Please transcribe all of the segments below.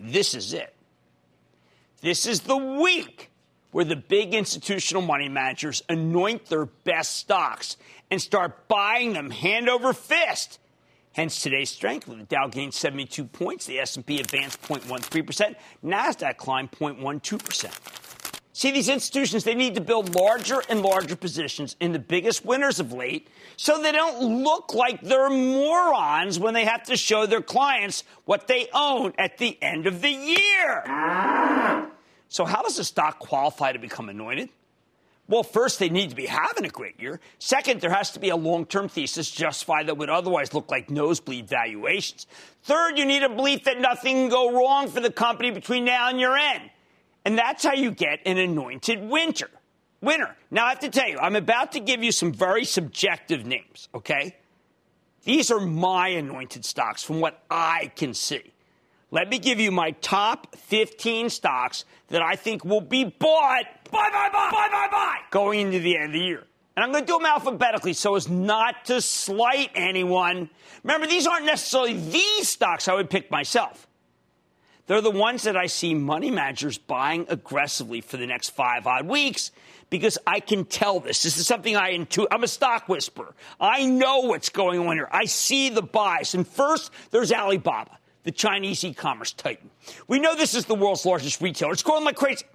This is it. This is the week where the big institutional money managers anoint their best stocks and start buying them hand over fist. Hence today's strength, with the Dow gained 72 points, the S&P advanced 0.13%, Nasdaq climbed 0.12%. See, these institutions, they need to build larger and larger positions in the biggest winners of late so they don't look like they're morons when they have to show their clients what they own at the end of the year. So, how does a stock qualify to become anointed? Well, first, they need to be having a great year. Second, there has to be a long term thesis justified that would otherwise look like nosebleed valuations. Third, you need a belief that nothing can go wrong for the company between now and your end. And that's how you get an anointed winter. Winner. Now, I have to tell you, I'm about to give you some very subjective names, okay? These are my anointed stocks from what I can see. Let me give you my top 15 stocks that I think will be bought, buy, buy, buy, buy, buy, buy, going into the end of the year. And I'm going to do them alphabetically so as not to slight anyone. Remember, these aren't necessarily the stocks I would pick myself. They're the ones that I see money managers buying aggressively for the next five odd weeks because I can tell this. This is something I intuit. I'm a stock whisperer. I know what's going on here. I see the buys. And first, there's Alibaba, the Chinese e-commerce titan. We know this is the world's largest retailer. It's growing like crazy.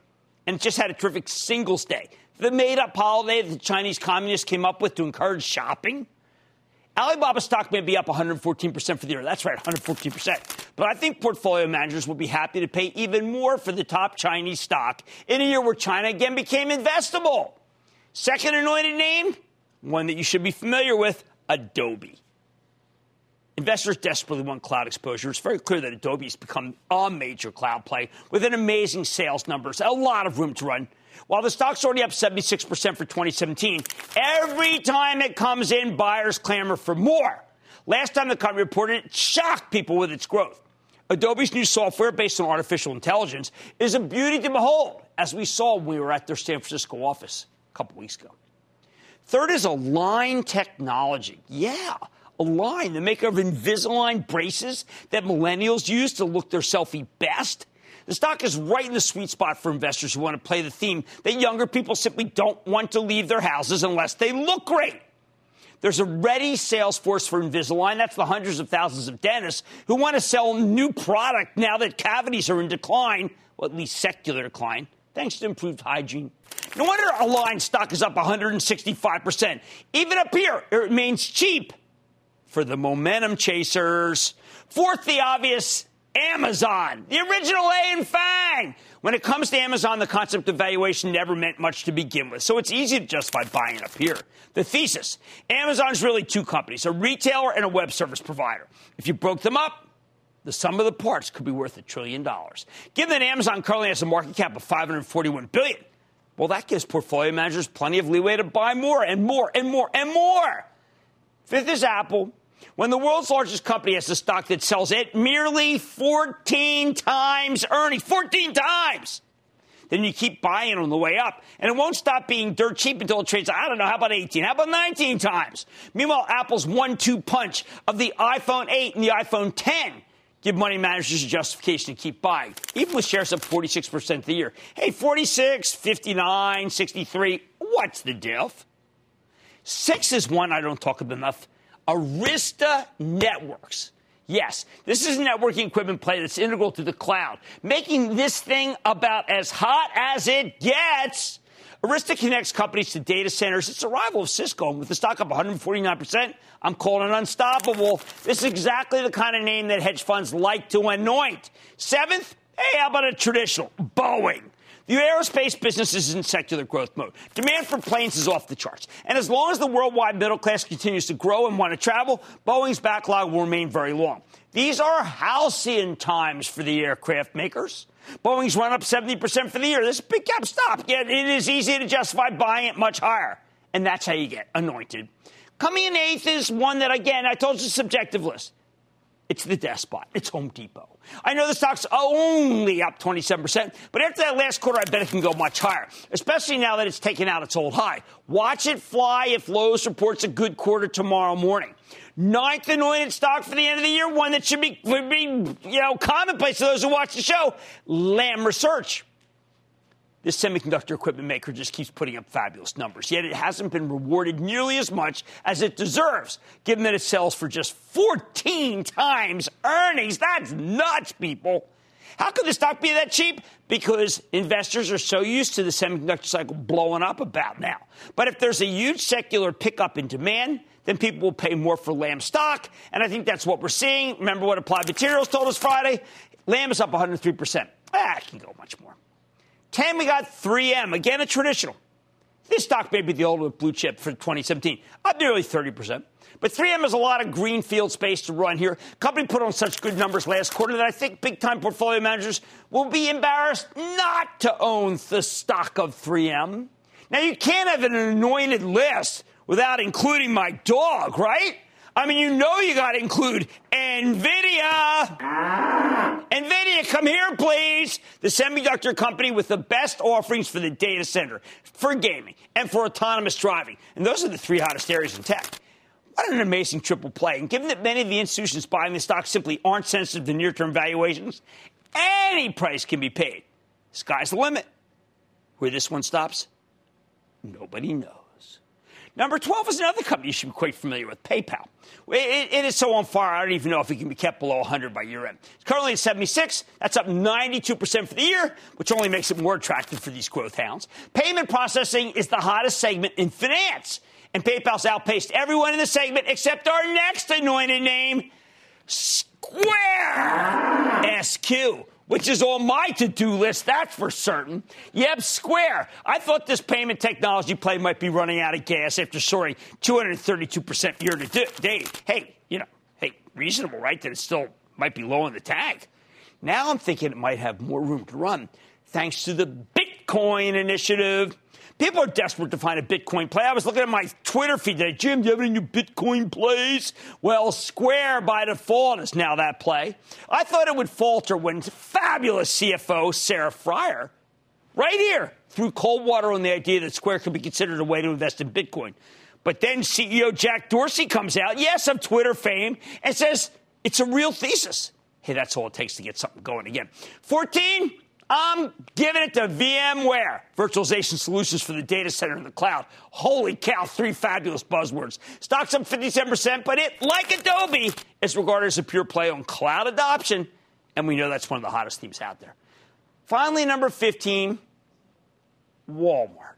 And it just had a terrific singles day. The made up holiday that the Chinese communists came up with to encourage shopping. Alibaba stock may be up 114% for the year. That's right, 114%. But I think portfolio managers will be happy to pay even more for the top Chinese stock in a year where China again became investable. Second anointed name, one that you should be familiar with Adobe. Investors desperately want cloud exposure. It's very clear that Adobe has become a major cloud play with an amazing sales numbers, a lot of room to run. While the stock's already up 76% for 2017, every time it comes in, buyers clamor for more. Last time the company reported, it shocked people with its growth. Adobe's new software based on artificial intelligence is a beauty to behold, as we saw when we were at their San Francisco office a couple weeks ago. Third is Align Technology. Yeah, Align, the maker of Invisalign braces that millennials use to look their selfie best. The stock is right in the sweet spot for investors who want to play the theme that younger people simply don't want to leave their houses unless they look great. There's a ready sales force for Invisalign. That's the hundreds of thousands of dentists who want to sell new product now that cavities are in decline, or at least secular decline, thanks to improved hygiene. No wonder Align stock is up 165%. Even up here, it remains cheap for the momentum chasers. Fourth, the obvious Amazon, the original A and Fang. When it comes to Amazon, the concept of valuation never meant much to begin with, so it's easy to justify buying up here. The thesis Amazon's really two companies, a retailer and a web service provider. If you broke them up, the sum of the parts could be worth a trillion dollars. Given that Amazon currently has a market cap of 541 billion, well, that gives portfolio managers plenty of leeway to buy more and more and more and more. Fifth is Apple. When the world's largest company has a stock that sells at merely 14 times earnings, 14 times, then you keep buying on the way up. And it won't stop being dirt cheap until it trades, I don't know, how about 18? How about 19 times? Meanwhile, Apple's one two punch of the iPhone 8 and the iPhone 10 give money managers a justification to keep buying, even with shares up 46% of the year. Hey, 46, 59, 63, what's the diff? Six is one I don't talk about enough. Arista Networks. Yes, this is networking equipment play that's integral to the cloud, making this thing about as hot as it gets. Arista connects companies to data centers. It's a rival of Cisco, and with the stock up 149%, I'm calling it unstoppable. This is exactly the kind of name that hedge funds like to anoint. Seventh, hey, how about a traditional Boeing? The aerospace business is in secular growth mode. Demand for planes is off the charts. And as long as the worldwide middle class continues to grow and want to travel, Boeing's backlog will remain very long. These are halcyon times for the aircraft makers. Boeing's run up 70% for the year. This is big cap stop. Yet it is easy to justify buying it much higher. And that's how you get anointed. Coming in eighth is one that, again, I told you, subjective list. It's the despot. It's Home Depot. I know the stock's only up 27%, but after that last quarter, I bet it can go much higher, especially now that it's taken out its old high. Watch it fly if Lowe's reports a good quarter tomorrow morning. Ninth anointed stock for the end of the year, one that should be, be you know, commonplace to those who watch the show, Lam Research this semiconductor equipment maker just keeps putting up fabulous numbers. Yet it hasn't been rewarded nearly as much as it deserves, given that it sells for just 14 times earnings. That's nuts, people. How could the stock be that cheap? Because investors are so used to the semiconductor cycle blowing up about now. But if there's a huge secular pickup in demand, then people will pay more for Lam stock. And I think that's what we're seeing. Remember what Applied Materials told us Friday? Lam is up 103%. Ah, it can go much more. 10, we got 3M, again a traditional. This stock may be the ultimate blue chip for 2017, up nearly 30%. But 3M has a lot of greenfield space to run here. Company put on such good numbers last quarter that I think big time portfolio managers will be embarrassed not to own the stock of 3M. Now, you can't have an anointed list without including my dog, right? I mean, you know you got to include NVIDIA. NVIDIA, come here, please. The semiconductor company with the best offerings for the data center, for gaming, and for autonomous driving. And those are the three hottest areas in tech. What an amazing triple play. And given that many of the institutions buying the stock simply aren't sensitive to near term valuations, any price can be paid. Sky's the limit. Where this one stops, nobody knows. Number 12 is another company you should be quite familiar with, PayPal. It, it is so on fire, I don't even know if it can be kept below 100 by year end. It's currently at 76. That's up 92% for the year, which only makes it more attractive for these growth hounds. Payment processing is the hottest segment in finance, and PayPal's outpaced everyone in the segment except our next anointed name, Square SQ which is on my to do list, that's for certain. Yep, Square. I thought this payment technology play might be running out of gas after soaring 232% year to date. Hey, you know, hey, reasonable, right? That it still might be low in the tag. Now I'm thinking it might have more room to run thanks to the Bitcoin initiative. People are desperate to find a Bitcoin play. I was looking at my Twitter feed today. Jim, do you have any new Bitcoin plays? Well, Square by default is now that play. I thought it would falter when fabulous CFO Sarah Friar, right here, threw cold water on the idea that Square could be considered a way to invest in Bitcoin. But then CEO Jack Dorsey comes out, yes, of Twitter fame, and says it's a real thesis. Hey, that's all it takes to get something going again. 14, I'm giving it to VMware, virtualization solutions for the data center and the cloud. Holy cow, three fabulous buzzwords. Stocks up 57%, but it, like Adobe, is regarded as a pure play on cloud adoption, and we know that's one of the hottest themes out there. Finally, number 15, Walmart.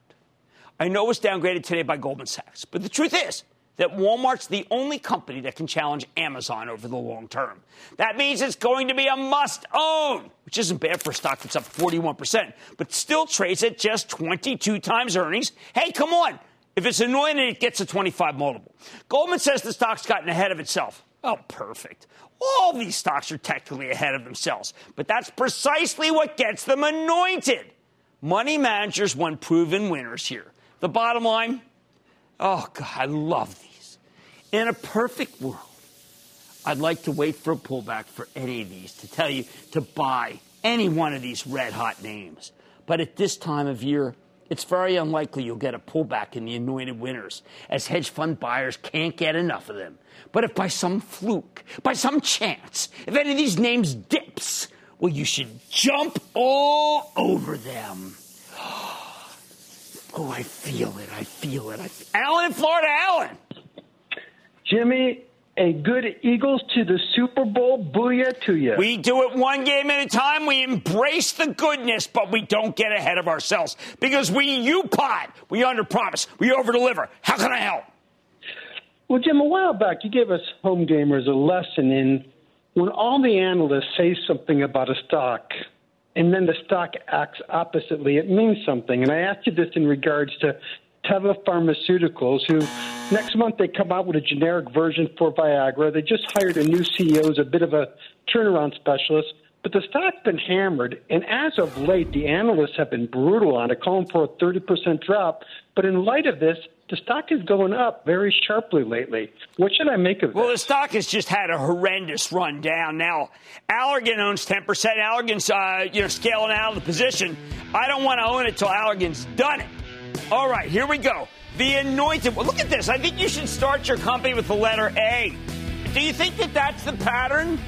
I know it was downgraded today by Goldman Sachs, but the truth is, that Walmart's the only company that can challenge Amazon over the long term. That means it's going to be a must own, which isn't bad for a stock that's up 41%, but still trades at just 22 times earnings. Hey, come on. If it's annoying, it gets a 25 multiple. Goldman says the stock's gotten ahead of itself. Oh, perfect. All these stocks are technically ahead of themselves, but that's precisely what gets them anointed. Money managers want proven winners here. The bottom line, oh God, I love these. In a perfect world, I'd like to wait for a pullback for any of these to tell you to buy any one of these red hot names. But at this time of year, it's very unlikely you'll get a pullback in the anointed winners, as hedge fund buyers can't get enough of them. But if by some fluke, by some chance, if any of these names dips, well, you should jump all over them. Oh, I feel it. I feel it. I f- Alan, Florida, Alan. Jimmy, a good Eagles to the Super Bowl. Booyah to you. We do it one game at a time. We embrace the goodness, but we don't get ahead of ourselves because we you pot. We underpromise. We overdeliver. How can I help? Well, Jim, a while back you gave us home gamers a lesson in when all the analysts say something about a stock and then the stock acts oppositely, it means something. And I asked you this in regards to Teva Pharmaceuticals, who next month they come out with a generic version for Viagra. They just hired a new CEO as a bit of a turnaround specialist. But the stock's been hammered, and as of late, the analysts have been brutal on it, calling for a 30% drop. But in light of this, the stock is going up very sharply lately. What should I make of this? Well, the stock has just had a horrendous run down. Now, Allergan owns 10%. Allergan's, uh, you know, scaling out of the position. I don't want to own it till Allergan's done it. All right, here we go. The anointed. Well, look at this. I think you should start your company with the letter A. Do you think that that's the pattern?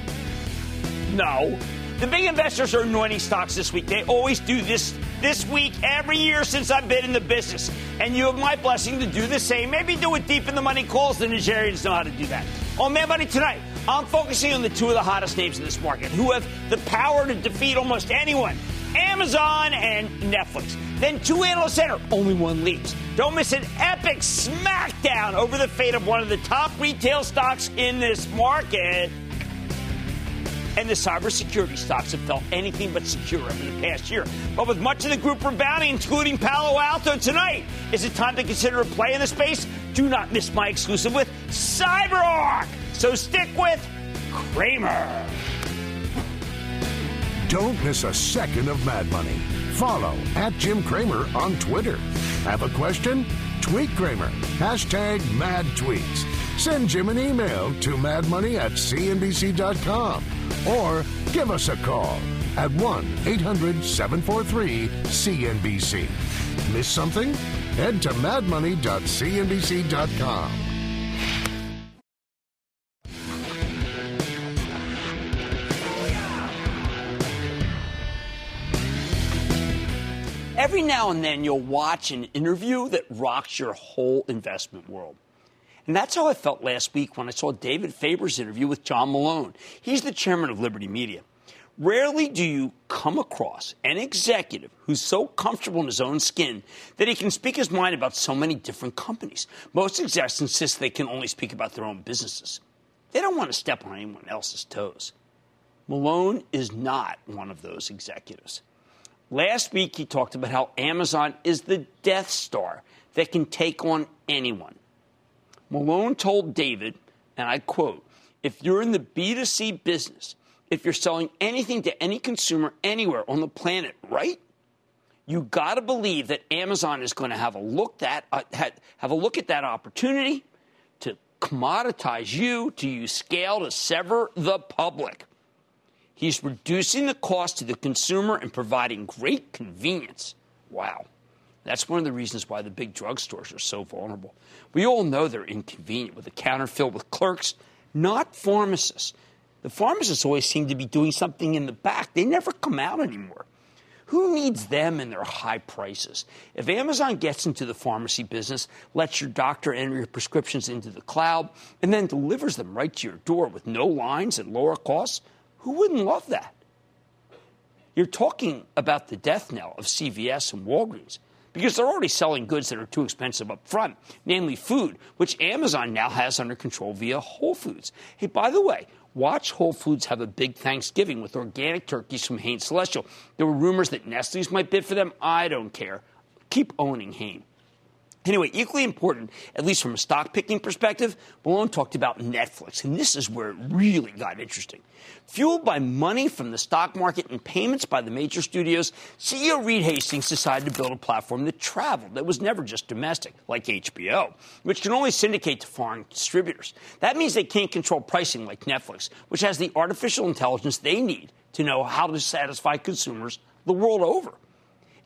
No. The big investors are anointing stocks this week. They always do this this week every year since I've been in the business. And you have my blessing to do the same. Maybe do it deep in the money calls. The Nigerians know how to do that. On Mad Money tonight, I'm focusing on the two of the hottest names in this market who have the power to defeat almost anyone. Amazon and Netflix. Then two analysts enter, only one leaves. Don't miss an epic smackdown over the fate of one of the top retail stocks in this market and the cybersecurity stocks have felt anything but secure over the past year. But with much of the group rebounding, including Palo Alto tonight, is it time to consider a play in the space? Do not miss my exclusive with CyberArk. So stick with Cramer. Don't miss a second of Mad Money. Follow at Jim Cramer on Twitter. Have a question? Tweet Cramer. Hashtag mad tweets. Send Jim an email to madmoney at cnbc.com or give us a call at 1 800 743 CNBC. Miss something? Head to madmoney.cnbc.com. Every now and then you'll watch an interview that rocks your whole investment world. And that's how I felt last week when I saw David Faber's interview with John Malone. He's the chairman of Liberty Media. Rarely do you come across an executive who's so comfortable in his own skin that he can speak his mind about so many different companies. Most execs insist they can only speak about their own businesses. They don't want to step on anyone else's toes. Malone is not one of those executives. Last week, he talked about how Amazon is the Death Star that can take on anyone. Malone told David, and I quote, if you're in the B2C business, if you're selling anything to any consumer anywhere on the planet, right? You got to believe that Amazon is going to have a look that uh, have a look at that opportunity to commoditize you, to use scale to sever the public. He's reducing the cost to the consumer and providing great convenience. Wow. That's one of the reasons why the big drugstores are so vulnerable. We all know they're inconvenient with a counter filled with clerks, not pharmacists. The pharmacists always seem to be doing something in the back. They never come out anymore. Who needs them and their high prices? If Amazon gets into the pharmacy business, lets your doctor enter your prescriptions into the cloud, and then delivers them right to your door with no lines and lower costs, who wouldn't love that? You're talking about the death knell of CVS and Walgreens because they're already selling goods that are too expensive up front, namely food, which Amazon now has under control via Whole Foods. Hey, by the way, watch Whole Foods have a big Thanksgiving with organic turkeys from Hain Celestial. There were rumors that Nestle's might bid for them. I don't care. Keep owning Hain. Anyway, equally important, at least from a stock picking perspective, Malone talked about Netflix, and this is where it really got interesting. Fueled by money from the stock market and payments by the major studios, CEO Reed Hastings decided to build a platform that traveled, that was never just domestic, like HBO, which can only syndicate to foreign distributors. That means they can't control pricing like Netflix, which has the artificial intelligence they need to know how to satisfy consumers the world over.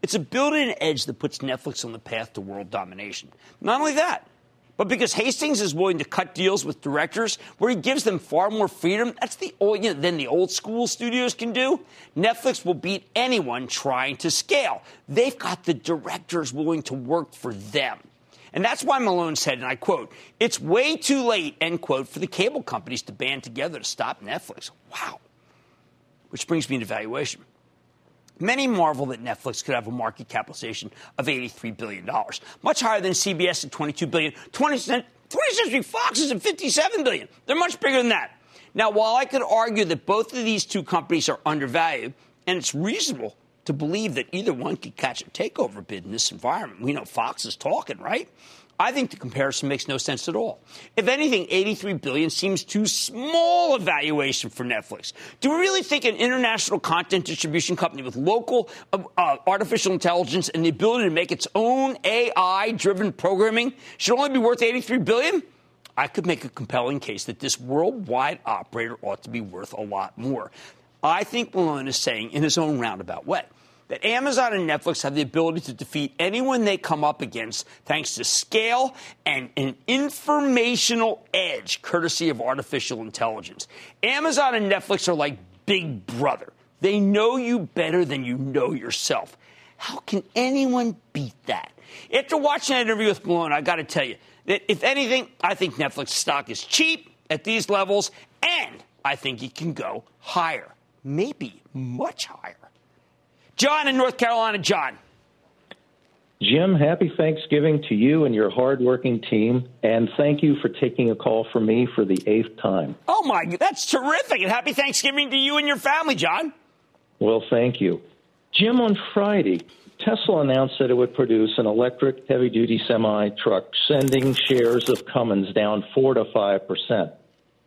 It's a built in edge that puts Netflix on the path to world domination. Not only that, but because Hastings is willing to cut deals with directors where he gives them far more freedom, that's the old, you know, than the old school studios can do. Netflix will beat anyone trying to scale. They've got the directors willing to work for them. And that's why Malone said, and I quote, it's way too late, end quote, for the cable companies to band together to stop Netflix. Wow. Which brings me to valuation. Many marvel that Netflix could have a market capitalization of $83 billion, much higher than CBS at $22 billion. 20th, 20th Century Fox is at 57 billion. They're much bigger than that. Now, while I could argue that both of these two companies are undervalued, and it's reasonable to believe that either one could catch a takeover bid in this environment, we know Fox is talking, right? I think the comparison makes no sense at all. If anything, 83 billion seems too small a valuation for Netflix. Do we really think an international content distribution company with local uh, uh, artificial intelligence and the ability to make its own AI-driven programming should only be worth 83 billion? I could make a compelling case that this worldwide operator ought to be worth a lot more. I think Malone is saying in his own roundabout way that Amazon and Netflix have the ability to defeat anyone they come up against thanks to scale and an informational edge courtesy of artificial intelligence. Amazon and Netflix are like Big Brother. They know you better than you know yourself. How can anyone beat that? After watching that interview with Malone, I got to tell you that if anything, I think Netflix stock is cheap at these levels, and I think it can go higher, maybe much higher. John in North Carolina. John. Jim, happy Thanksgiving to you and your hardworking team, and thank you for taking a call from me for the eighth time. Oh my, that's terrific! And happy Thanksgiving to you and your family, John. Well, thank you, Jim. On Friday, Tesla announced that it would produce an electric heavy-duty semi truck, sending shares of Cummins down four to five percent.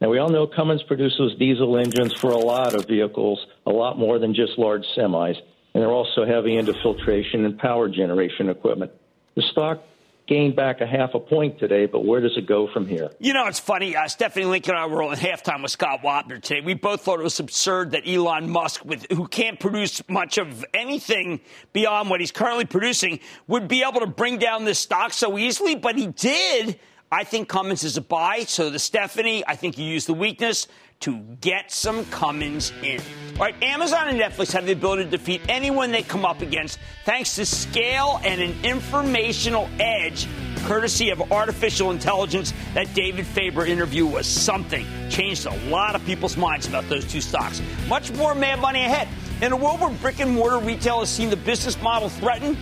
Now we all know Cummins produces diesel engines for a lot of vehicles, a lot more than just large semis and they're also heavy into filtration and power generation equipment. The stock gained back a half a point today, but where does it go from here? You know, it's funny. Uh, Stephanie Link and I were on halftime with Scott Wapner today. We both thought it was absurd that Elon Musk, with, who can't produce much of anything beyond what he's currently producing, would be able to bring down this stock so easily, but he did. I think Cummins is a buy. So the Stephanie, I think you use the weakness to get some Cummins in. All right, Amazon and Netflix have the ability to defeat anyone they come up against thanks to scale and an informational edge courtesy of artificial intelligence. That David Faber interview was something. Changed a lot of people's minds about those two stocks. Much more mad money ahead. In a world where brick and mortar retail has seen the business model threatened,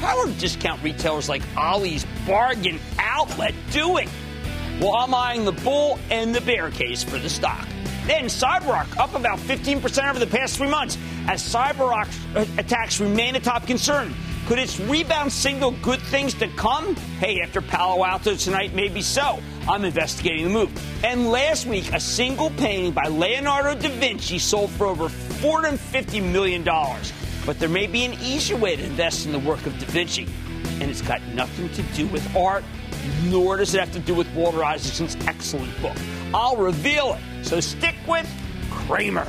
how are discount retailers like Ollie's Bargain Outlet doing? Well, I'm eyeing the bull and the bear case for the stock. Then CyberArk up about 15% over the past three months as CyberArk uh, attacks remain a top concern. Could its rebound signal good things to come? Hey, after Palo Alto tonight, maybe so. I'm investigating the move. And last week, a single painting by Leonardo da Vinci sold for over $450 million. But there may be an easier way to invest in the work of da Vinci, and it's got nothing to do with art nor does it have to do with Walter Isaacson's excellent book. I'll reveal it, so stick with Cramer.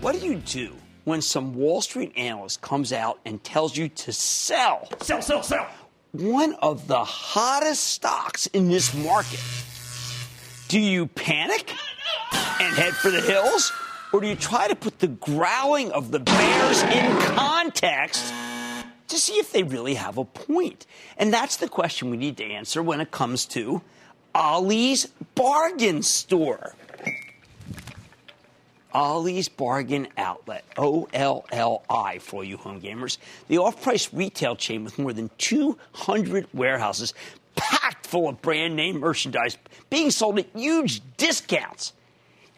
What do you do when some Wall Street analyst comes out and tells you to sell? Sell, sell, sell. One of the hottest stocks in this market. Do you panic? and head for the hills? Or do you try to put the growling of the bears in context to see if they really have a point? And that's the question we need to answer when it comes to Ollie's Bargain Store. Ollie's Bargain Outlet, O L L I for you home gamers. The off price retail chain with more than 200 warehouses packed full of brand name merchandise being sold at huge discounts.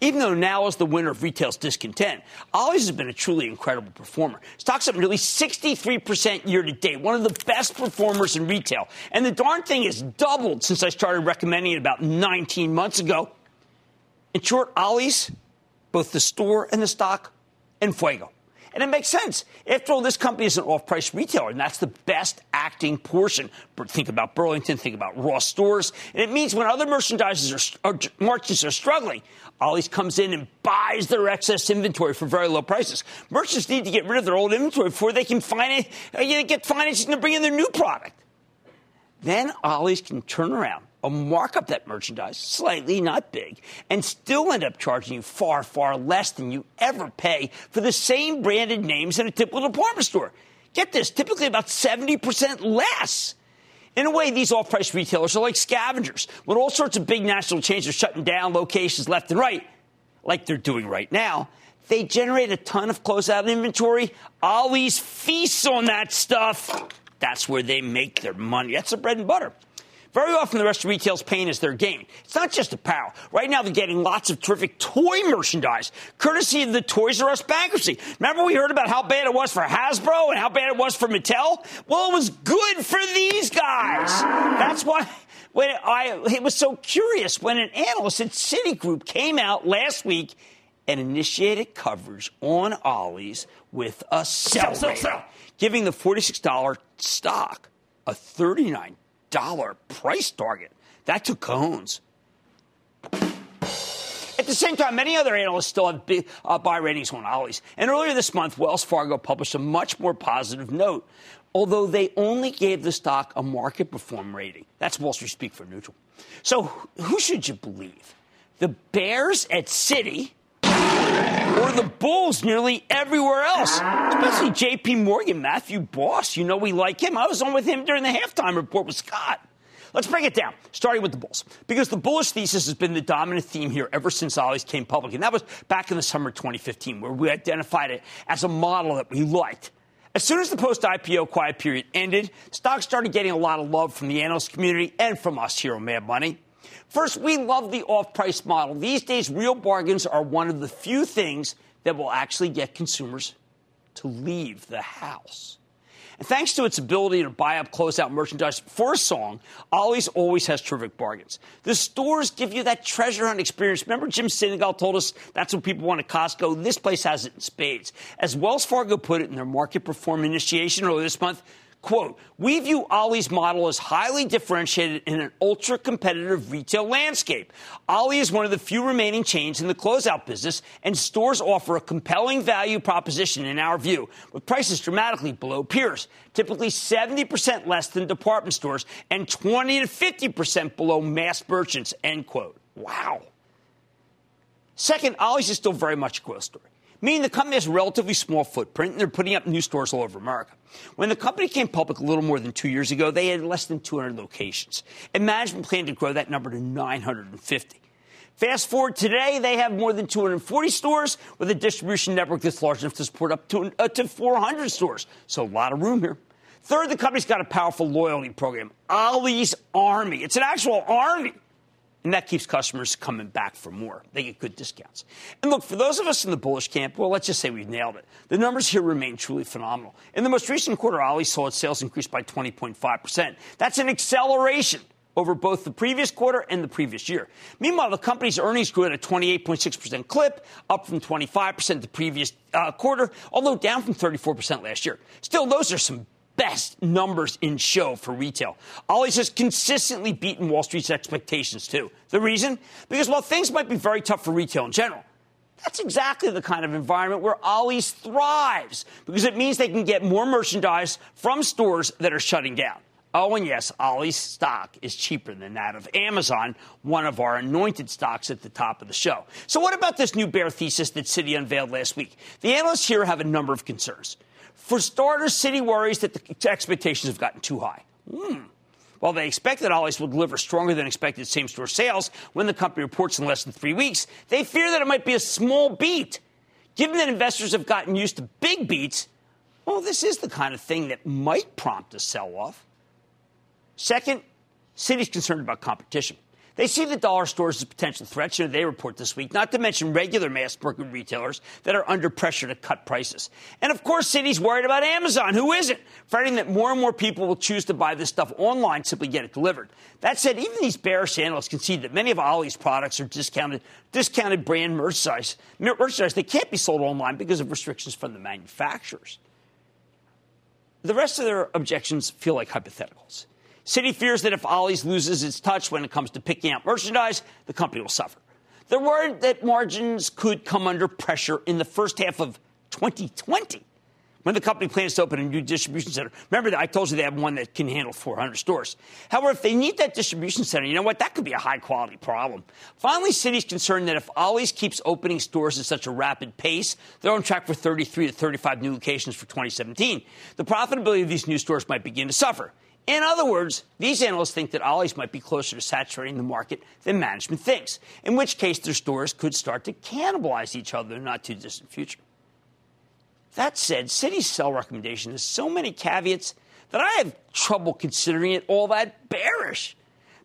Even though now is the winner of retail's discontent, Ollie's has been a truly incredible performer. Stock's up nearly 63% year to date, one of the best performers in retail. And the darn thing has doubled since I started recommending it about 19 months ago. In short, Ollie's, both the store and the stock, and Fuego. And it makes sense. After all, this company is an off price retailer, and that's the best acting portion. Think about Burlington, think about Ross stores. And it means when other merchandisers are, or merchants are struggling, Ollie's comes in and buys their excess inventory for very low prices. Merchants need to get rid of their old inventory before they can it, uh, get financing to bring in their new product. Then Ollie's can turn around or mark up that merchandise slightly, not big, and still end up charging you far, far less than you ever pay for the same branded names in a typical department store. Get this, typically about 70% less. In a way, these off price retailers are like scavengers. When all sorts of big national chains are shutting down locations left and right, like they're doing right now, they generate a ton of closeout inventory. Ollie's feasts on that stuff. That's where they make their money. That's their bread and butter. Very often, the rest of retail's pain is their gain. It's not just apparel. Right now, they're getting lots of terrific toy merchandise, courtesy of the Toys R Us bankruptcy. Remember, we heard about how bad it was for Hasbro and how bad it was for Mattel? Well, it was good for these guys. That's why. When I, it was so curious when an analyst at Citigroup came out last week and initiated coverage on Ollie's with a sell, sell, sell, giving the $46 stock a 39 dollar price target. That took cones. At the same time, many other analysts still have big, uh, buy ratings on Ollie's. And earlier this month, Wells Fargo published a much more positive note, although they only gave the stock a market perform rating. That's Wall Street speak for neutral. So who should you believe? The Bears at Citi or the Bulls nearly everywhere else, especially J.P. Morgan, Matthew Boss. You know we like him. I was on with him during the halftime report with Scott. Let's break it down, starting with the Bulls, because the bullish thesis has been the dominant theme here ever since Ollie's came public, and that was back in the summer of 2015, where we identified it as a model that we liked. As soon as the post IPO quiet period ended, stocks started getting a lot of love from the analyst community and from us here on Mad Money. First, we love the off price model. These days, real bargains are one of the few things that will actually get consumers to leave the house. And thanks to its ability to buy up closeout merchandise for a song, Ollie's always has terrific bargains. The stores give you that treasure hunt experience. Remember Jim Sinegal told us that's what people want at Costco? This place has it in spades. As Wells Fargo put it in their market perform initiation earlier this month, Quote, we view Ollie's model as highly differentiated in an ultra competitive retail landscape. Ollie is one of the few remaining chains in the closeout business, and stores offer a compelling value proposition in our view, with prices dramatically below peers, typically 70% less than department stores and 20 to 50% below mass merchants, end quote. Wow. Second, Ollie's is still very much a growth story meaning the company has a relatively small footprint and they're putting up new stores all over America. When the company came public a little more than two years ago, they had less than 200 locations, and management planned to grow that number to 950. Fast forward today, they have more than 240 stores with a distribution network that's large enough to support up to, uh, to 400 stores. So a lot of room here. Third, the company's got a powerful loyalty program, Ollie's Army. It's an actual army and that keeps customers coming back for more. They get good discounts. And look, for those of us in the bullish camp, well, let's just say we've nailed it. The numbers here remain truly phenomenal. In the most recent quarter, Ollie saw its sales increase by 20.5%. That's an acceleration over both the previous quarter and the previous year. Meanwhile, the company's earnings grew at a 28.6% clip, up from 25% the previous uh, quarter, although down from 34% last year. Still, those are some best numbers in show for retail. Ollie's has consistently beaten Wall Street's expectations, too. The reason? Because while things might be very tough for retail in general, that's exactly the kind of environment where Ollie's thrives because it means they can get more merchandise from stores that are shutting down. Oh, and yes, Ollie's stock is cheaper than that of Amazon, one of our anointed stocks at the top of the show. So, what about this new bear thesis that Citi unveiled last week? The analysts here have a number of concerns. For starters, Citi worries that the expectations have gotten too high. Hmm. While they expect that Ollie's will deliver stronger than expected same store sales when the company reports in less than three weeks, they fear that it might be a small beat. Given that investors have gotten used to big beats, well, this is the kind of thing that might prompt a sell off. Second, Citi's concerned about competition. They see the dollar stores as potential threats, you know, they report this week, not to mention regular mass market retailers that are under pressure to cut prices. And of course, Citi's worried about Amazon. Who isn't? Fretting that more and more people will choose to buy this stuff online, simply get it delivered. That said, even these bearish analysts concede that many of Ollie's products are discounted, discounted brand merchandise. Merchandise, they can't be sold online because of restrictions from the manufacturers. The rest of their objections feel like hypotheticals. Citi fears that if Ollie's loses its touch when it comes to picking out merchandise, the company will suffer. They're worried that margins could come under pressure in the first half of 2020 when the company plans to open a new distribution center. Remember that I told you they have one that can handle 400 stores. However, if they need that distribution center, you know what? That could be a high quality problem. Finally, Citi's concerned that if Ollie's keeps opening stores at such a rapid pace, they're on track for 33 to 35 new locations for 2017. The profitability of these new stores might begin to suffer. In other words, these analysts think that Ollie's might be closer to saturating the market than management thinks, in which case their stores could start to cannibalize each other in not too distant future. That said, Citi's sell recommendation has so many caveats that I have trouble considering it all that bearish.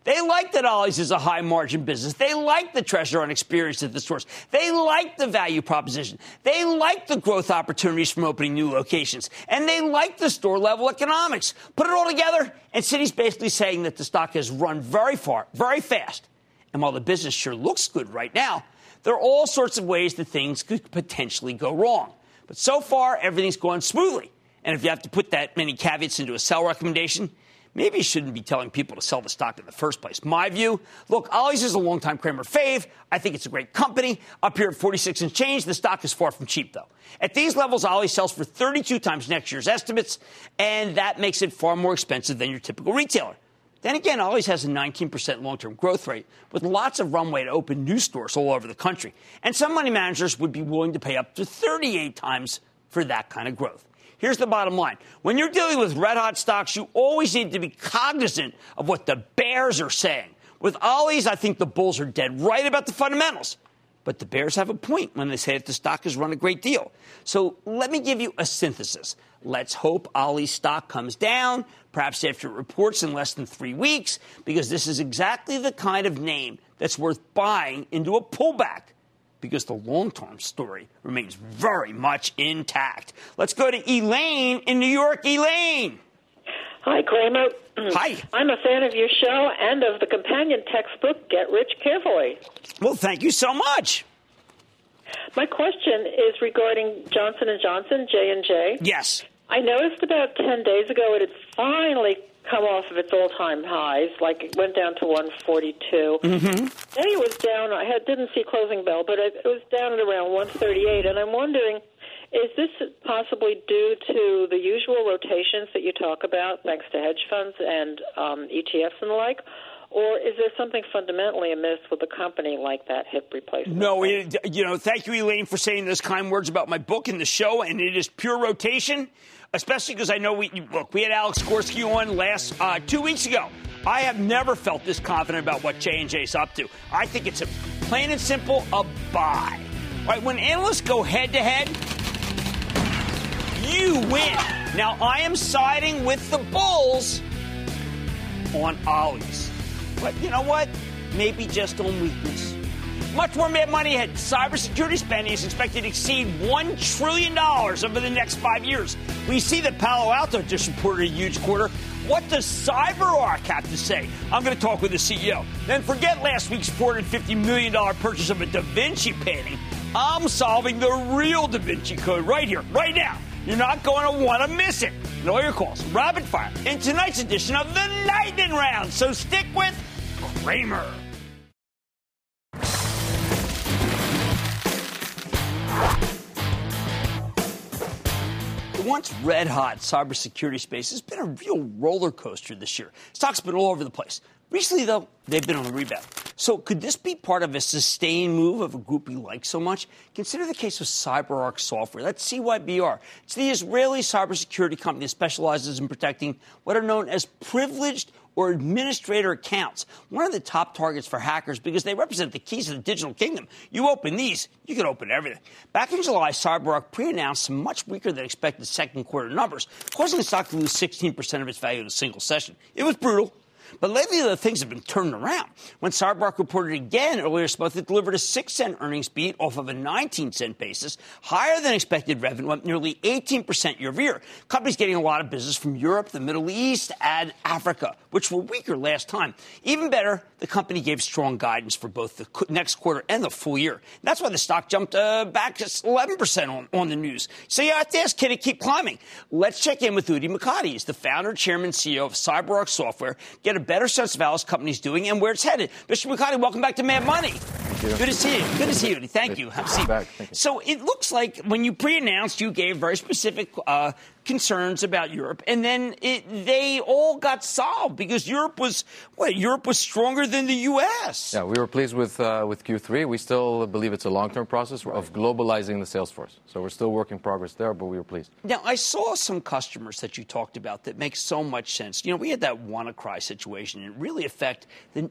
They like that Ollie's is a high margin business. They like the treasure on experience at the stores. They like the value proposition. They like the growth opportunities from opening new locations. And they like the store level economics. Put it all together, and Citi's basically saying that the stock has run very far, very fast. And while the business sure looks good right now, there are all sorts of ways that things could potentially go wrong. But so far, everything's gone smoothly. And if you have to put that many caveats into a sell recommendation, maybe you shouldn't be telling people to sell the stock in the first place. My view look, Ollie's is a longtime Cramer fave. I think it's a great company. Up here at 46 and change, the stock is far from cheap, though. At these levels, Ollie sells for 32 times next year's estimates, and that makes it far more expensive than your typical retailer. Then again, Ollie's has a 19% long term growth rate with lots of runway to open new stores all over the country. And some money managers would be willing to pay up to 38 times for that kind of growth. Here's the bottom line. When you're dealing with red hot stocks, you always need to be cognizant of what the bears are saying. With Ollie's, I think the bulls are dead right about the fundamentals. But the bears have a point when they say that the stock has run a great deal. So let me give you a synthesis. Let's hope Ollie's stock comes down, perhaps after it reports in less than three weeks, because this is exactly the kind of name that's worth buying into a pullback because the long term story remains very much intact. Let's go to Elaine in New York. Elaine. Hi, Cramer. Hi. I'm a fan of your show and of the companion textbook, Get Rich Carefully. Well, thank you so much. My question is regarding Johnson & Johnson, J&J. Yes. I noticed about 10 days ago it had finally come off of its all-time highs, like it went down to 142. Mm-hmm. Then it was down. I had, didn't see closing bell, but it, it was down at around 138. And I'm wondering, is this possibly due to the usual rotations that you talk about, thanks to hedge funds and um, ETFs and the like? Or is there something fundamentally amiss with a company like that hip replacement? No, it, you know, thank you, Elaine, for saying those kind words about my book and the show, and it is pure rotation especially because I know we look. We had Alex Gorsky on last uh, two weeks ago. I have never felt this confident about what J and J's up to. I think it's a plain and simple a buy. Right when analysts go head to head, you win. Now I am siding with the Bulls on Ollie's, but you know what? Maybe just on weakness. Much more mad money ahead. Cybersecurity spending is expected to exceed $1 trillion over the next five years. We see that Palo Alto just reported a huge quarter. What does CyberArk have to say? I'm going to talk with the CEO. Then forget last week's $450 million purchase of a Da Vinci painting. I'm solving the real Da Vinci Code right here, right now. You're not going to want to miss it. Know your calls, rapid fire, in tonight's edition of the Lightning Round. So stick with Cramer. Once red hot cybersecurity space has been a real roller coaster this year. Stocks have been all over the place. Recently, though, they've been on the rebound. So, could this be part of a sustained move of a group we like so much? Consider the case of CyberArk Software. That's CYBR. It's the Israeli cybersecurity company that specializes in protecting what are known as privileged or administrator accounts, one of the top targets for hackers because they represent the keys of the digital kingdom. You open these, you can open everything. Back in July, CyberArk pre-announced some much weaker than expected second quarter numbers, causing the stock to lose 16% of its value in a single session. It was brutal. But lately, the things have been turning around. When CyberArk reported again earlier this month, it delivered a 6 cent earnings beat off of a 19 cent basis, higher than expected revenue, up nearly 18% year over year. Companies getting a lot of business from Europe, the Middle East, and Africa, which were weaker last time. Even better, the company gave strong guidance for both the next quarter and the full year. That's why the stock jumped uh, back 11% on, on the news. So you have to ask, can it keep climbing? Let's check in with Udi Mokady. He's the founder, chairman, CEO of CyberArk Software. Get a better sense of how his company's doing and where it's headed. Mr. Mokady, welcome back to Mad Money. Good to see you. Good to see you. Thank you. Have a seat. Back. Thank you. So it looks like when you pre-announced, you gave very specific uh, concerns about Europe, and then it, they all got solved because Europe was what? Europe was stronger than the U.S. Yeah, we were pleased with uh, with Q3. We still believe it's a long-term process of globalizing the sales force. So we're still working progress there, but we were pleased. Now, I saw some customers that you talked about that make so much sense. You know, we had that WannaCry situation, and it really affected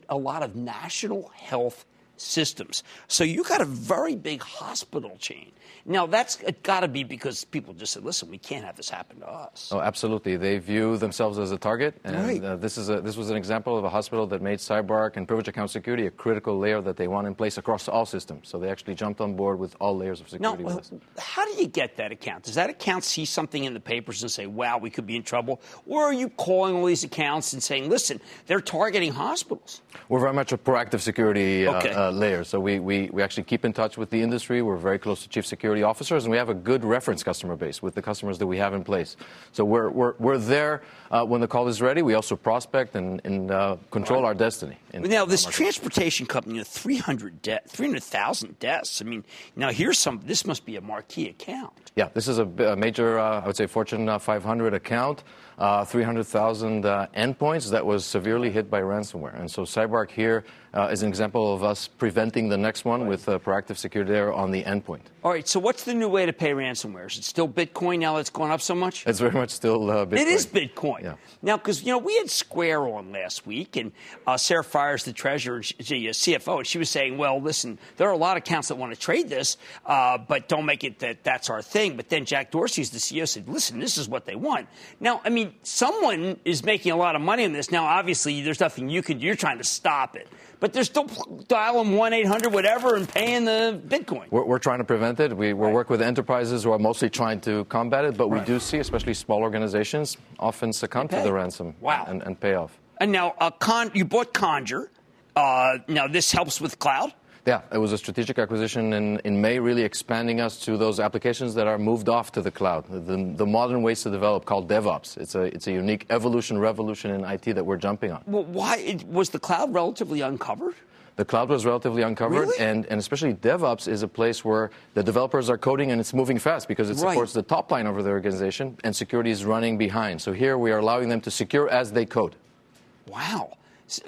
a lot of national health systems. So you got a very big hospital chain. Now that's got to be because people just said, "Listen, we can't have this happen to us." Oh, absolutely. They view themselves as a target, and Right. uh, this is a, this was an example of a hospital that made CyberArk and privileged account security a critical layer that they want in place across all systems. So they actually jumped on board with all layers of Now, security. with us. how do you get that account? Does that account see something in the papers and say, "Wow, we could be in trouble," or are you calling all these accounts and saying, "Listen, they're targeting hospitals"? We're very much a proactive security uh, Okay. uh, layer. So we, we, we actually keep in touch with the industry. We're very close to chief security officers, and we have a good reference customer base with the customers that we have in place. So we're, we're, we're there uh, when the call is ready. We also prospect and, and uh, control our destiny. in- Now, this transportation company, you know, 300 de- 300,000 deaths. I mean, now here's some. This must be a marquee account. Yeah, this is a major, uh, I would say, Fortune uh, 500 account. Uh, 300,000 uh, endpoints that was severely hit by ransomware. And so CyberArk here uh, is an example of us preventing the next one with uh, proactive security there on the endpoint. All right. So, what's the new way to pay ransomware? Is it still Bitcoin now? That's gone up so much. It's very much still uh, Bitcoin. It is Bitcoin. Yeah. Now, because, you know, we had Square on last week, and uh, Sarah Friar, the treasurer, the uh, CFO, and she was saying, well, listen, there are a lot of accounts that want to trade this, uh, but don't make it that that's our thing. But then Jack Dorsey's the CEO said, listen, this is what they want. Now, I mean, someone is making a lot of money on this. Now, obviously, there's nothing you can do. You're trying to stop it. But they're still dialing 1 800 whatever and paying the Bitcoin. We're, we're trying to prevent it. We, we work with enterprises who are mostly trying to combat it, but we do see, especially small organizations, often succumb to the ransom Wow. and, and pay off. And now, uh, Con- you bought Conjur. Uh, now, this helps with cloud. Yeah, it was a strategic acquisition in, in May, really expanding us to those applications that are moved off to the cloud. The, the modern ways to develop called DevOps. It's a, it's a unique evolution, revolution in IT that we're jumping on. Well, why it, was the cloud relatively uncovered? The cloud was relatively uncovered, Really? and, and especially DevOps is a place where the developers are coding and it's moving fast because it Right. supports the top line of the organization, and security is running behind. So here we are allowing them to secure as they code. Wow, So,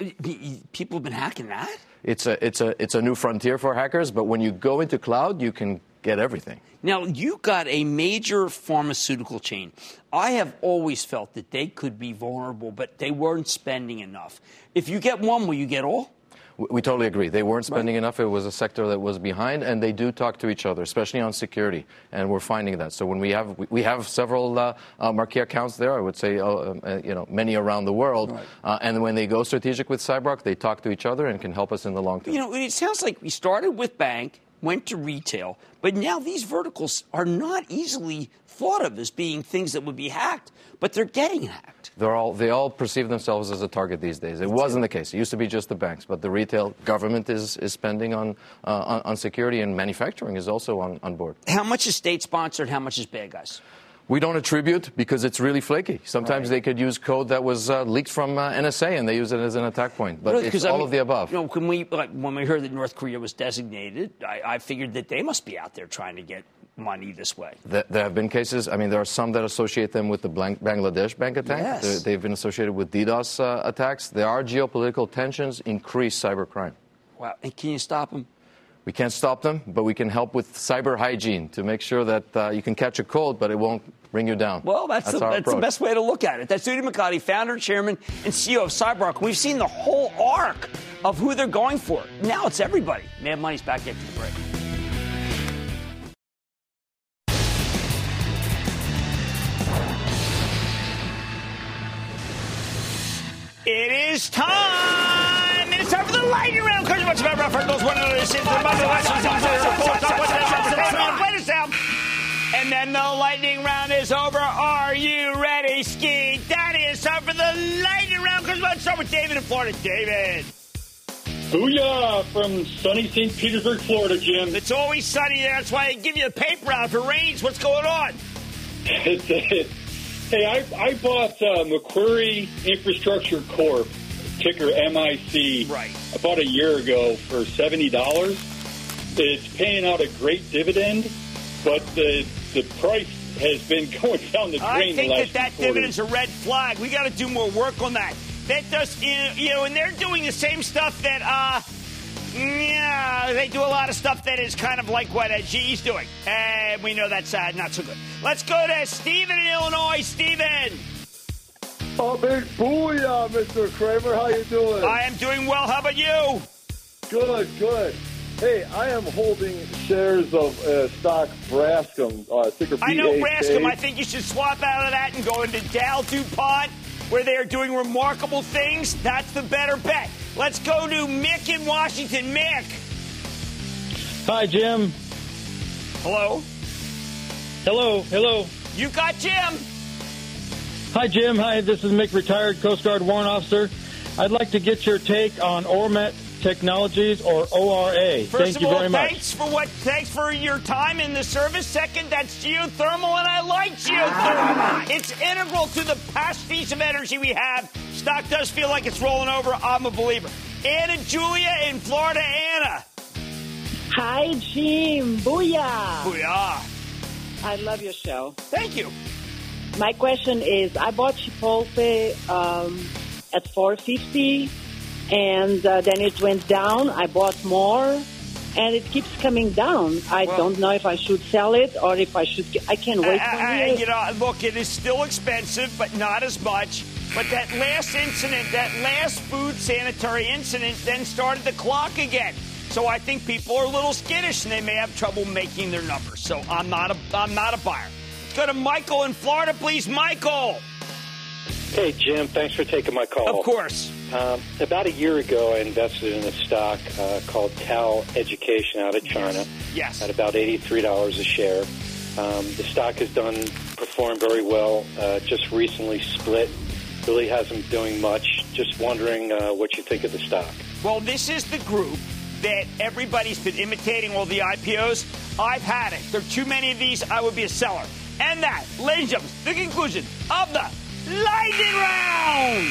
people have been hacking that. It's a, it's, a, it's a new frontier for hackers, but when you go into cloud, you can get everything. Now you got a major pharmaceutical chain. I have always felt that they could be vulnerable, but they weren't spending enough. If you get one, will you get all? We, totally agree. They weren't spending enough. It was a sector that was behind, and they do talk to each other, especially on security. And we're finding that. So when we have we, we have several uh, uh, marquee accounts there, I would say, uh, um, uh, you know, many around the world. Uh, and when they go strategic with CyberArk, they talk to each other and can help us in the long term. You know, it sounds like we started with bank, went to retail, but now these verticals are not easily thought of as being things that would be hacked, but they're getting hacked. They're all, they all perceive themselves as a target these days. It wasn't the case. It used to be just the banks, but the retail government is, is spending on, uh, on, on security, and manufacturing is also on, on board. How much is state sponsored? How much is bad guys? We don't attribute because it's really flaky. Sometimes they could use code that was uh, leaked from uh, NSA and they use it as an attack point. But Really? it's 'Cause, I all mean, of the above. You know, when we like, when we heard that North Korea was designated, I, I figured that they must be out there trying to get money this way. There, there have been cases. I mean, there are some that associate them with the Blank- Bangladesh bank attack. Yes. They've been associated with DDoS uh, attacks. There are geopolitical tensions, increased cybercrime. Wow! And can you stop them? We can't stop them, but we can help with cyber hygiene to make sure that uh, you can catch a cold, but it won't bring you down. Well, that's, the, that's the best way to look at it. That's Udi Mokady, founder, chairman, and CEO of CyberArk. We've seen the whole arc of who they're going for. Now it's everybody. Mad Money's back after the break. It is time. It's time for the lightning round. Much about Rough those one another the mother lessons, play this down. And then the lightning round is over. Are you ready, Ski? That is time for the lightning round. Because let's start with David in Florida. David. Booyah from sunny St. Petersburg, Florida, Jim. It's always sunny there. That's why I give you the paper out if it rains. What's going on? hey, I, I bought uh, Macquarie Infrastructure Corp, ticker MIC, right. about a year ago for $70. It's paying out a great dividend, but the, the price has been going down the drain. I think that that dividend's a red flag. We got to do more work on that that does, you know, and they're doing the same stuff that, uh, yeah, they do a lot of stuff that is kind of like what uh, GE's doing. And we know that's uh, not so good. Let's go to Stephen in Illinois. Stephen. Oh, big booyah, Mr. Cramer. How you doing? I am doing well. How about you? Good, good. Hey, I am holding shares of uh, stock Braskem, uh, ticker I know Braskem. I think you should swap out of that and go into Dow DuPont where they are doing remarkable things, that's the better bet. Let's go to Mick in Washington. Mick. Hi, Jim. Hello. Hello. Hello. You got Jim. Hi, Jim. Hi, this is Mick, retired Coast Guard warrant officer. I'd like to get your take on Ormat Technologies or ORA. First Thank of you all, very much. thanks for what thanks for your time in the service. Second, that's geothermal, and I like geothermal. It's integral to the pastiche of energy we have. Stock does feel like it's rolling over. I'm a believer. Anna Julia in Florida. Anna. Hi, Jim. Booyah. Booyah. I love your show. Thank you. My question is, I bought Chipotle um, at 450 and uh, then it went down. I bought more, and it keeps coming down. I well, don't know if I should sell it or if I should. I can't wait for uh, You know, look, it is still expensive, but not as much. But that last incident, that last food sanitary incident, then started the clock again. So I think people are a little skittish, and they may have trouble making their numbers. So I'm not a, I'm not a buyer. Go to Michael in Florida, please, Michael. Hey, Jim. Thanks for taking my call. Of course. Um, about a year ago, I invested in a stock uh, called TAL Education out of China. Yes. At about $83 a share. Um, the stock has done performed very well. Uh, just recently split. Really hasn't been doing much. Just wondering uh, what you think of the stock. Well, this is the group that everybody's been imitating all the IPOs. I've had it. There are too many of these. I would be a seller. And that, ladies and gentlemen, the conclusion of the Lightning Round!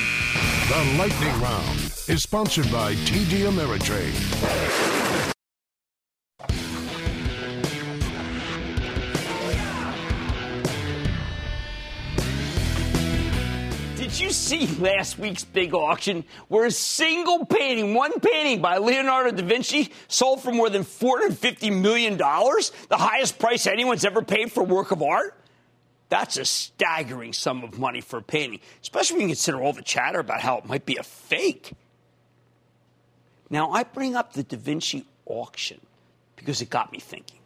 The Lightning Round is sponsored by TD Ameritrade. Did you see last week's big auction where a single painting, one painting by Leonardo da Vinci, sold for more than $450 million? The highest price anyone's ever paid for a work of art? That's a staggering sum of money for a painting, especially when you consider all the chatter about how it might be a fake. Now, I bring up the Da Vinci auction because it got me thinking.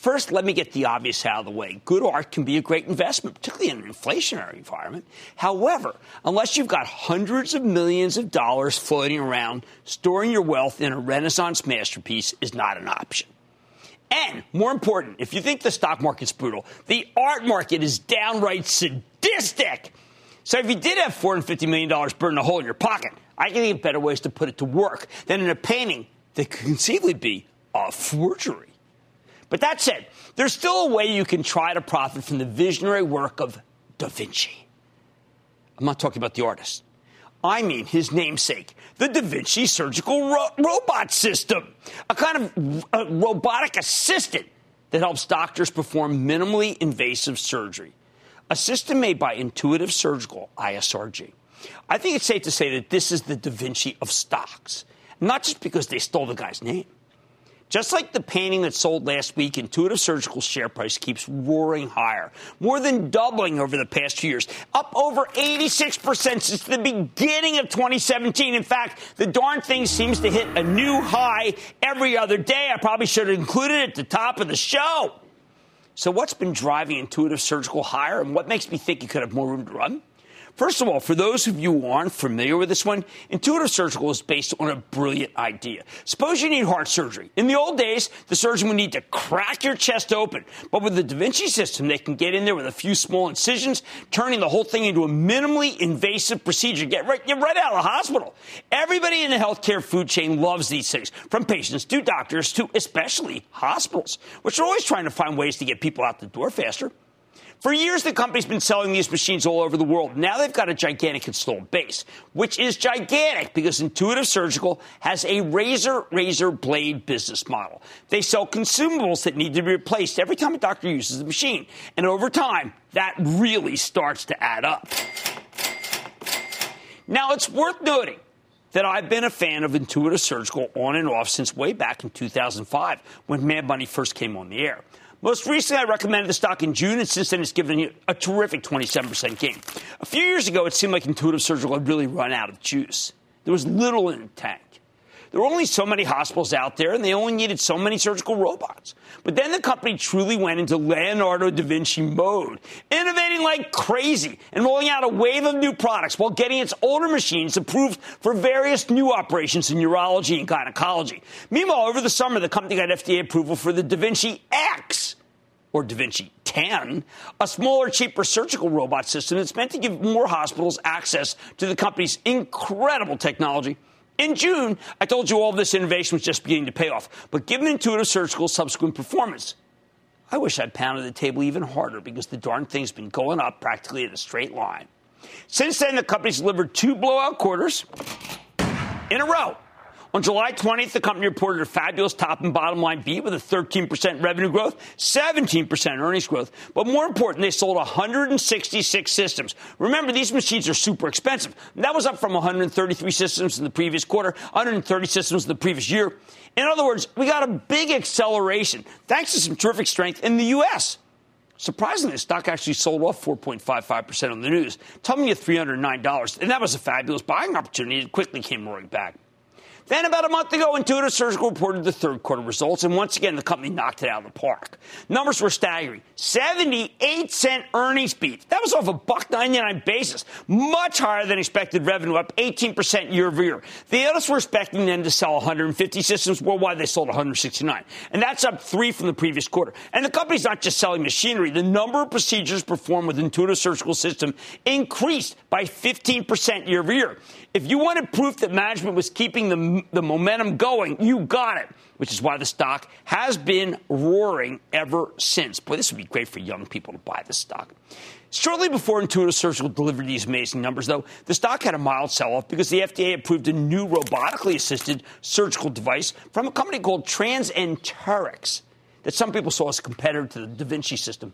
First, let me get the obvious out of the way. Good art can be a great investment, particularly in an inflationary environment. However, unless you've got hundreds of millions of dollars floating around, storing your wealth in a Renaissance masterpiece is not an option. And more important, if you think the stock market's brutal, the art market is downright sadistic. So if you did have $450 million burning a hole in your pocket, I can think of better ways to put it to work than in a painting that could conceivably be a forgery. But that said, there's still a way you can try to profit from the visionary work of Da Vinci. I'm not talking about the artist. I mean his namesake, the Da Vinci surgical ro- robot system, a kind of robotic assistant that helps doctors perform minimally invasive surgery. A system made by Intuitive Surgical, ISRG. I think it's safe to say that this is the Da Vinci of stocks, not just because they stole the guy's name. Just like the painting that sold last week, Intuitive Surgical share price keeps roaring higher, more than doubling over the past few years, up over 86% since the beginning of 2017. In fact, the darn thing seems to hit a new high every other day. I probably should have included it at the top of the show. So, what's been driving Intuitive Surgical higher, and what makes me think you could have more room to run? First of all, for those of you who aren't familiar with this one, Intuitive Surgical is based on a brilliant idea. Suppose you need heart surgery. In the old days, the surgeon would need to crack your chest open. But with the Da Vinci system, they can get in there with a few small incisions, turning the whole thing into a minimally invasive procedure. Get right, get right out of the hospital. Everybody in the healthcare food chain loves these things, from patients to doctors to especially hospitals, which are always trying to find ways to get people out the door faster. For years, the company's been selling these machines all over the world. Now they've got a gigantic installed base, which is gigantic because Intuitive Surgical has a razor, razor blade business model. They sell consumables that need to be replaced every time a doctor uses the machine. And over time, that really starts to add up. Now, it's worth noting that I've been a fan of Intuitive Surgical on and off since way back in 2005 when Mad Money first came on the air. Most recently, I recommended the stock in June, and since then, it's given you a terrific 27% gain. A few years ago, it seemed like Intuitive Surgical had really run out of juice. There was little in the tank. There were only so many hospitals out there, and they only needed so many surgical robots. But then the company truly went into Leonardo da Vinci mode, innovating like crazy and rolling out a wave of new products while getting its older machines approved for various new operations in urology and gynecology. Meanwhile, over the summer, the company got FDA approval for the da Vinci X or Da Vinci 10, a smaller, cheaper surgical robot system that's meant to give more hospitals access to the company's incredible technology. In June, I told you all this innovation was just beginning to pay off, but given Intuitive Surgical's subsequent performance, I wish I'd pounded the table even harder because the darn thing's been going up practically in a straight line. Since then, the company's delivered two blowout quarters in a row. On July 20th, the company reported a fabulous top and bottom line beat with a 13% revenue growth, 17% earnings growth. But more important, they sold 166 systems. Remember, these machines are super expensive. That was up from 133 systems in the previous quarter, 130 systems in the previous year. In other words, we got a big acceleration thanks to some terrific strength in the U.S. Surprisingly, the stock actually sold off 4.55% on the news, tumbling at $309. And that was a fabulous buying opportunity. It quickly came roaring back. Then, about a month ago, Intuitive Surgical reported the third quarter results, and once again, the company knocked it out of the park. Numbers were staggering 78 cent earnings beat. That was off a buck 99 basis, much higher than expected revenue, up 18% year over year. The analysts were expecting them to sell 150 systems worldwide. They sold 169, and that's up three from the previous quarter. And the company's not just selling machinery. The number of procedures performed with Intuitive Surgical System increased by 15% year over year. If you wanted proof that management was keeping the, the momentum going, you got it, which is why the stock has been roaring ever since. Boy, this would be great for young people to buy this stock. Shortly before Intuitive Surgical delivered these amazing numbers, though, the stock had a mild sell off because the FDA approved a new robotically assisted surgical device from a company called Transenterix that some people saw as a competitor to the Da Vinci system.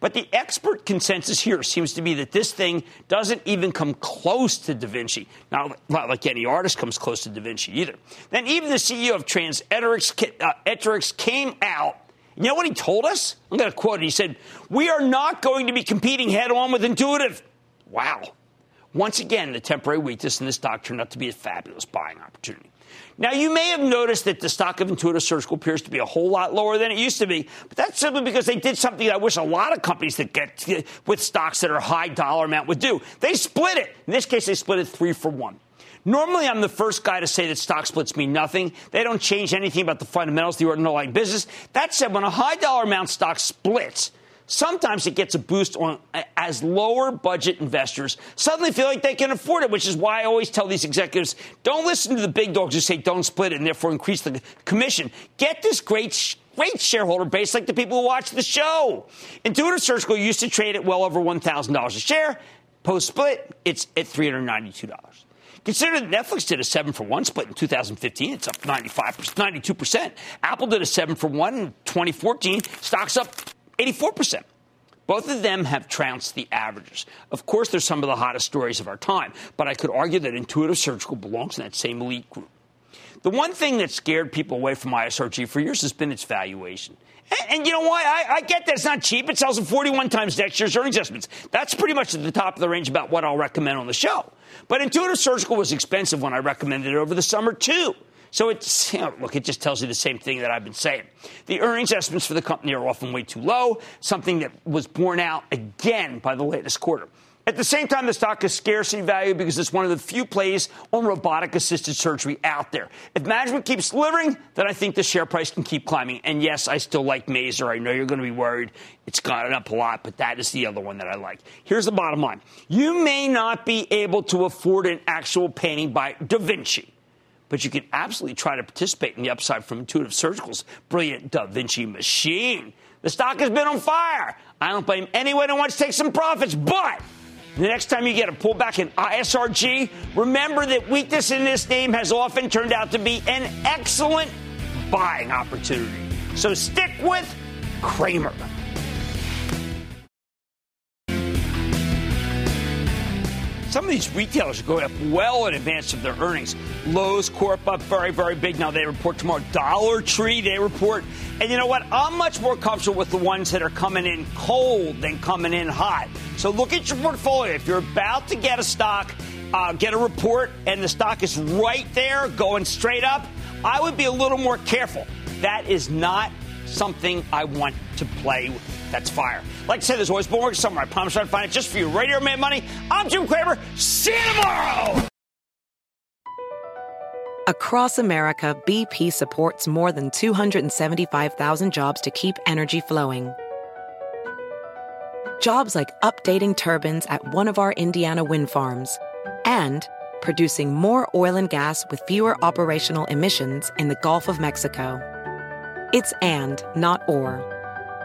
But the expert consensus here seems to be that this thing doesn't even come close to Da Vinci. Not, not like any artist comes close to Da Vinci either. Then even the CEO of Transenterix uh, came out. You know what he told us? I'm going to quote it. He said, We are not going to be competing head on with Intuitive. Wow. Once again, the temporary weakness in this stock turned out to be a fabulous buying opportunity. Now, you may have noticed that the stock of Intuitive Surgical appears to be a whole lot lower than it used to be, but that's simply because they did something I wish a lot of companies that get with stocks that are high dollar amount would do. They split it. In this case, they split it three for one. Normally, I'm the first guy to say that stock splits mean nothing. They don't change anything about the fundamentals the underlying business. That said, when a high dollar amount stock splits, Sometimes it gets a boost on as lower budget investors suddenly feel like they can afford it, which is why I always tell these executives don't listen to the big dogs who say don't split it and therefore increase the commission. Get this great great shareholder base like the people who watch the show. Intuitive Surgical used to trade at well over $1,000 a share. Post split, it's at $392. Consider that Netflix did a 7 for 1 split in 2015. It's up 95 92%. Apple did a 7 for 1 in 2014. Stocks up 84%. Both of them have trounced the averages. Of course, they're some of the hottest stories of our time, but I could argue that Intuitive Surgical belongs in that same elite group. The one thing that scared people away from ISRG for years has been its valuation. And, and you know why? I, I, get that it's not cheap. It sells at 41 times next year's earnings estimates. That's pretty much at the top of the range about what I'll recommend on the show. But Intuitive Surgical was expensive when I recommended it over the summer, too. So it's, you know, look, it just tells you the same thing that I've been saying. The earnings estimates for the company are often way too low, something that was borne out again by the latest quarter. At the same time, the stock is scarcity value because it's one of the few plays on robotic assisted surgery out there. If management keeps delivering, then I think the share price can keep climbing. And yes, I still like Mazor. I know you're going to be worried. It's gone up a lot, but that is the other one that I like. Here's the bottom line. You may not be able to afford an actual painting by Da Vinci but you can absolutely try to participate in the upside from Intuitive Surgical's brilliant Da Vinci machine. The stock has been on fire. I don't blame anyone who wants to take some profits, but the next time you get a pullback in ISRG, remember that weakness in this name has often turned out to be an excellent buying opportunity. So stick with Cramer. Some of these retailers are going up well in advance of their earnings. Lowe's Corp up very, very big. Now they report tomorrow. Dollar Tree, they report. And you know what? I'm much more comfortable with the ones that are coming in cold than coming in hot. So look at your portfolio. If you're about to get a stock, uh, get a report, and the stock is right there going straight up, I would be a little more careful. That is not something I want to play with. That's fire. Like I said, there's always more work somewhere. I promise I'll find it just for you. Here, Mad Money. I'm Jim Cramer. See you tomorrow. Across America, BP supports more than 275,000 jobs to keep energy flowing. Jobs like updating turbines at one of our Indiana wind farms and producing more oil and gas with fewer operational emissions in the Gulf of Mexico. It's and, not or.